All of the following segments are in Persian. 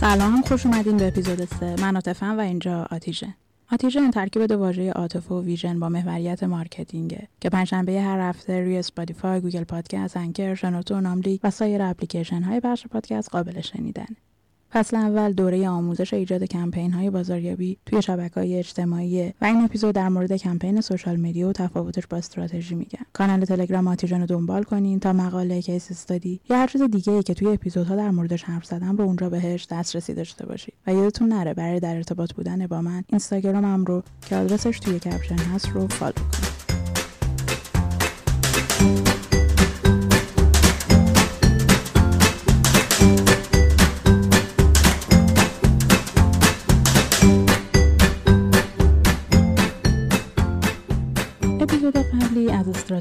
سلام خوش اومدین به اپیزود 3 من عاطفم و اینجا آتیژن آتیژن ترکیب دو واژه عاطفه و vision با محوریت marketing ه که پنجشنبه هر هفته روی Spotify Google Podcast Anchor شنوتو ناملیک و سایر اپلیکیشن های بخش پادکست قابل شنیدن. فصل اول دوره آموزش ایجاد کمپین های بازاریابی توی شبکه های اجتماعی و این اپیزود در مورد کمپین social media و تفاوتش با استراتژی میگم. کانال تلگرام آتیژن رو دنبال کنین تا مقاله case study یا هر چیز دیگه ای که توی اپیزودها در موردش حرف زدم رو اونجا بهش دسترسی داشته باشید. و یادتون نره برای در ارتباط بودن با من اینستاگرامم رو که آدرسش توی caption هست رو follow کنید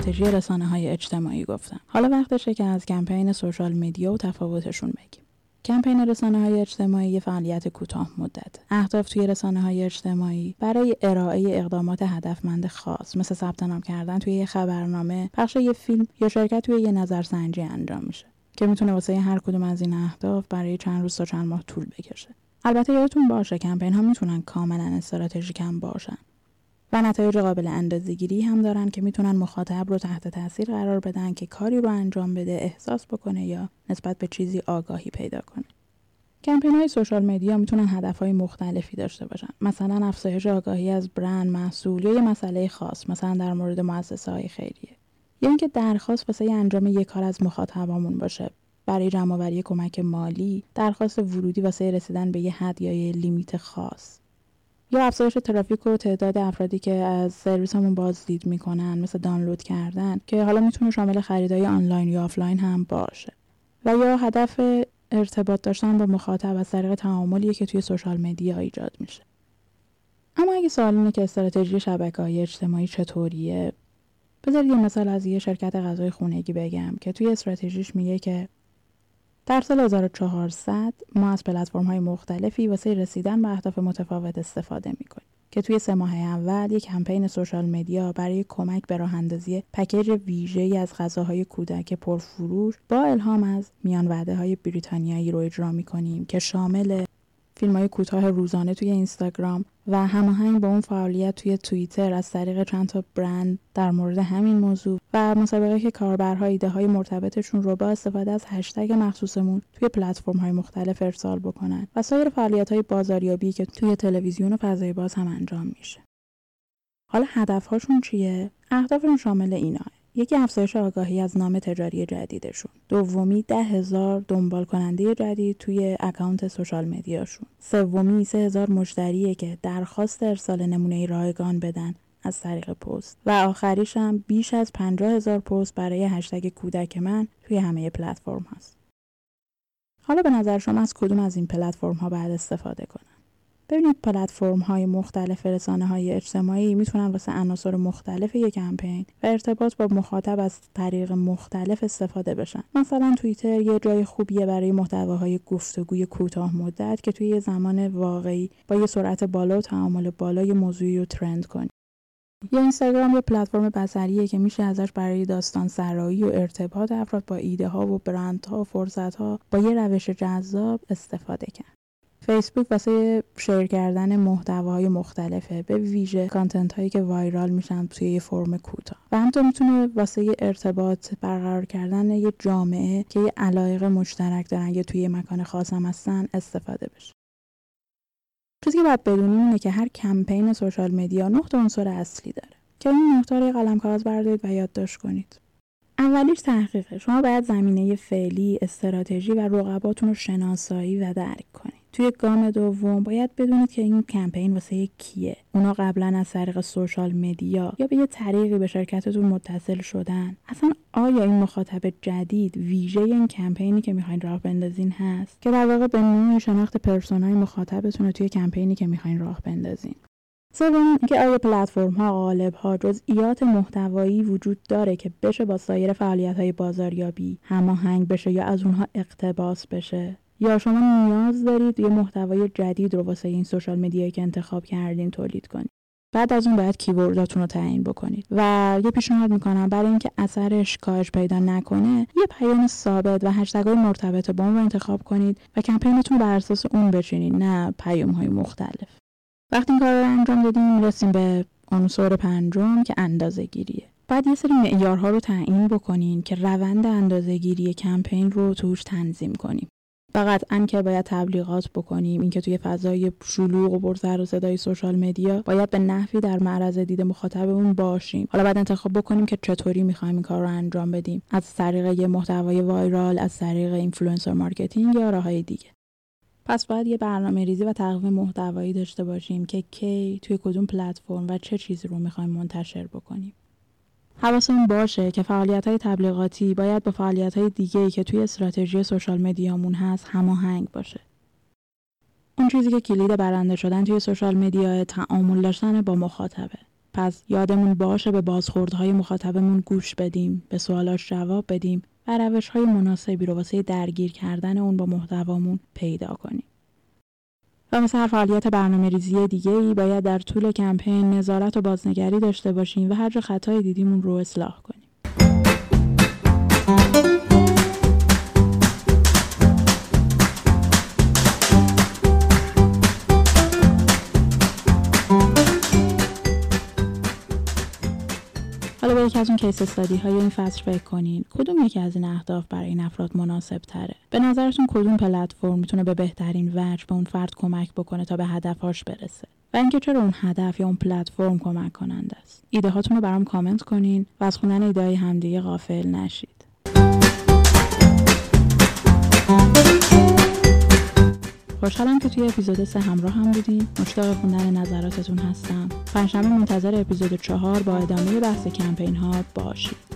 استراتژی رسانه های اجتماعی گفتم. حالا وقتشه که از کمپین social media و تفاوتشون بگیم. کمپین رسانه های اجتماعی فعالیت کوتاه مدت. اهداف توی رسانه های اجتماعی برای ارائه اقدامات هدفمند خاص مثل ثبت نام کردن توی یه خبرنامه، پخش یه فیلم یا شرکت توی یه نظرسنجی انجام میشه که می‌تونه واسه هر کدوم از این اهداف برای چند روز تا چند ماه طول بکشه. البته یادتون باشه کمپین ها می‌تونن کاملا استراتژیک هم باشن. و نتایج قابل اندازه‌گیری هم دارن که می‌تونن مخاطب رو تحت تاثیر قرار بدن که کاری رو انجام بده احساس بکنه یا نسبت به چیزی آگاهی پیدا کنه. کمپین های سوشال مدیا می‌تونن هدف های مختلفی داشته باشن. مثلا افزایش آگاهی از برند محصول یا یه مسئله خاص مثلا در مورد مؤسسه های خیریه. یا اینکه درخواست واسه انجام یک کار از مخاطبامون باشه. برای جمعآوری کمک مالی درخواست ورودی واسه رسیدن به یه حد یا یه limit خاص. یا افزایش ترافیک و تعداد افرادی که از سرویسمون بازدید می‌کنن مثل دانلود کردن که حالا می‌تونه شامل خریدای آنلاین یا آفلاین هم باشه. و یا هدف ارتباط داشتن با مخاطب از طریق تعاملی که توی social media ایجاد میشه. اما اگه سوال اینه که استراتژی شبکه های اجتماعی چطوریه بذارید یه مثال از یه شرکت غذای خونگی بگم که توی استراتژیش میگه که در سال 1400 ما از پلتفرم های مختلفی واسه رسیدن به اهداف متفاوت استفاده می‌کنیم که توی سه ماه اول یک کمپین سوشال مدیا برای کمک به راه اندازی پکیج ویژه‌ای از غذاهای کودک پرفروش با الهام از میان وعده های بریتانیایی رو اجرا می‌کنیم که شامل فیلم های کوتاه روزانه توی اینستاگرام و هماهنگ با اون فعالیت توی توییتر از طریق چند تا برند در مورد همین موضوع و مسابقه که کاربرها ایده های مرتبطشون رو با استفاده از هشتگ مخصوصمون توی پلتفرم های مختلف ارسال بکنن و سایر فعالیت های بازاریابی که توی تلویزیون و فضای باز هم انجام میشه. حالا هدفهاشون چیه؟ اهدافشون شامل اینا یکی افزایش آگاهی از نام تجاری جدیدشون. دومی ده هزار دنبال کننده جدید توی اکانت سوشال مدیاشون سومی سه هزار مشتریه که درخواست ارسال نمونه رایگان بدن از طریق پست. و آخریش هم بیش از پنجاه هزار پست برای هشتگ کودک من توی همه پلتفرم هست. حالا به نظر شما از کدوم از این پلتفرم ها بعد استفاده کنم؟ ببینید پلتفرم های مختلف رسانه های اجتماعی می‌تونن واسه عناصر مختلف یک کمپین و ارتباط با مخاطب از طریق مختلف استفاده بشن. مثلا توییتر یه جای خوبیه برای محتواهای گفتگوی کوتاه مدت که توی یه زمان واقعی با یه سرعت بالا و تعامل بالای موضوعی رو ترند کنی. یا اینستاگرام یه پلتفرم بصریه که میشه ازش برای داستان سرایی و ارتباط افراد با ایده ها و برندها و فرصت ها با یه روش جذاب استفاده کرد. فیسبوک واسه share کردن محتواهای مختلفه به ویژه content هایی که viral میشن توی یه فرم کوتاه. و همینطور می‌تونه واسه ارتباط برقرار کردن یه جامعه که یه علایق مشترک دارن یا توی مکان خاص هم هستن استفاده بشه. چیزی که باید بدونیم اینه که هر کمپین social media نه عنصر اصلی داره. که این نقطه رو قلم کاغذ بردارید و یادداشت کنید. اولیش تحقیقه. شما باید زمینه فعلی استراتژی و رقباتون رو شناسایی و درک کنید. توی گام دوم باید بدونید که این کمپین واسه کیه؟ اونا قبلا از طریق social media یا به یه طریقی به شرکتتون متصل شدن؟ اصلا آیا این مخاطب جدید ویژه این کمپینی که می‌خواین راه بندازین هست؟ که در واقع به نوع شناخت persona ی مخاطبتون توی کمپینی که می‌خواین راه بندازین. سوم اینکه آیا پلتفرم ها قالب ها جزئیات محتوایی وجود داره که بشه با سایر فعالیت های بازاریابی هماهنگ بشه یا از اونها اقتباس بشه؟ یا شما نیاز دارید یه محتوای جدید رو واسه این social media یی که انتخاب کردین تولید کنید. بعد از اون باید keyword اتون رو تعیین بکنید. و یه پیشنهاد می‌کنم برای اینکه اثرش کاهش پیدا نکنه یه پیام ثابت و هشتگ‌های مرتبط با اون رو انتخاب کنید و کمپینتون بر اساس اون بچینید نه پیام های مختلف. وقتی این کار رو انجام دادیم می‌رسیم به عنصر پنجم که اندازه گیریه بعد یه سری معیارها رو تعیین بکنین که روند اندازه گیری کمپین رو توش تنظیم کنیم. فقط ان که باید تبلیغات بکنیم اینکه توی فضای شلوغ و سر و صدای social media باید به نحوی در معرض دید مخاطبمون باشیم. حالا بعد انتخاب بکنیم که چطوری می‌خوایم این کار رو انجام بدیم. از طریق یه محتوای viral از طریق influencer marketing یا راههای دیگه. پس باید یه برنامه ریزی و تقویم محتوایی داشته باشیم که کی توی کدوم پلتفرم و چه چیزی رو می‌خوایم منتشر بکنیم. حواسمون باشه که فعالیت های تبلیغاتی باید با فعالیت های دیگه که توی استراتژی سوشال مدیامون هست هماهنگ باشه. اون چیزی که کلید برنده شدن توی سوشال مدیا تعامل داشتن با مخاطبه. پس یادمون باشه به بازخوردهای مخاطبمون گوش بدیم، به سوالاش جواب بدیم و روش های مناسبی رو واسه درگیر کردن اون با محتوامون پیدا کنیم. و مثل هر فعالیت برنامه ریزی دیگه ای باید در طول کمپین نظارت و بازنگری داشته باشیم و هر جا خطای دیدیمون رو اصلاح کنیم. حالا به یکی از اون کیس استادی های این فصل فکر کنین کدوم یکی از این اهداف برای این افراد مناسب تره به نظرتون کدوم پلتفرم می‌تونه به بهترین وجه به اون فرد کمک بکنه تا به هدفهاش برسه؟ و اینکه چرا اون هدف یا اون پلتفرم کمک کننده است؟ ایده هاتون رو برام کامنت کنین و از خوندن ایده های همدیگه غافل نشید. خوشحالم که توی اپیزود سه همراه هم بودین. مشتاق خوندن نظراتتون هستم. پنجشنبه منتظر اپیزود چهار با ادامه بحث کمپین ها باشید.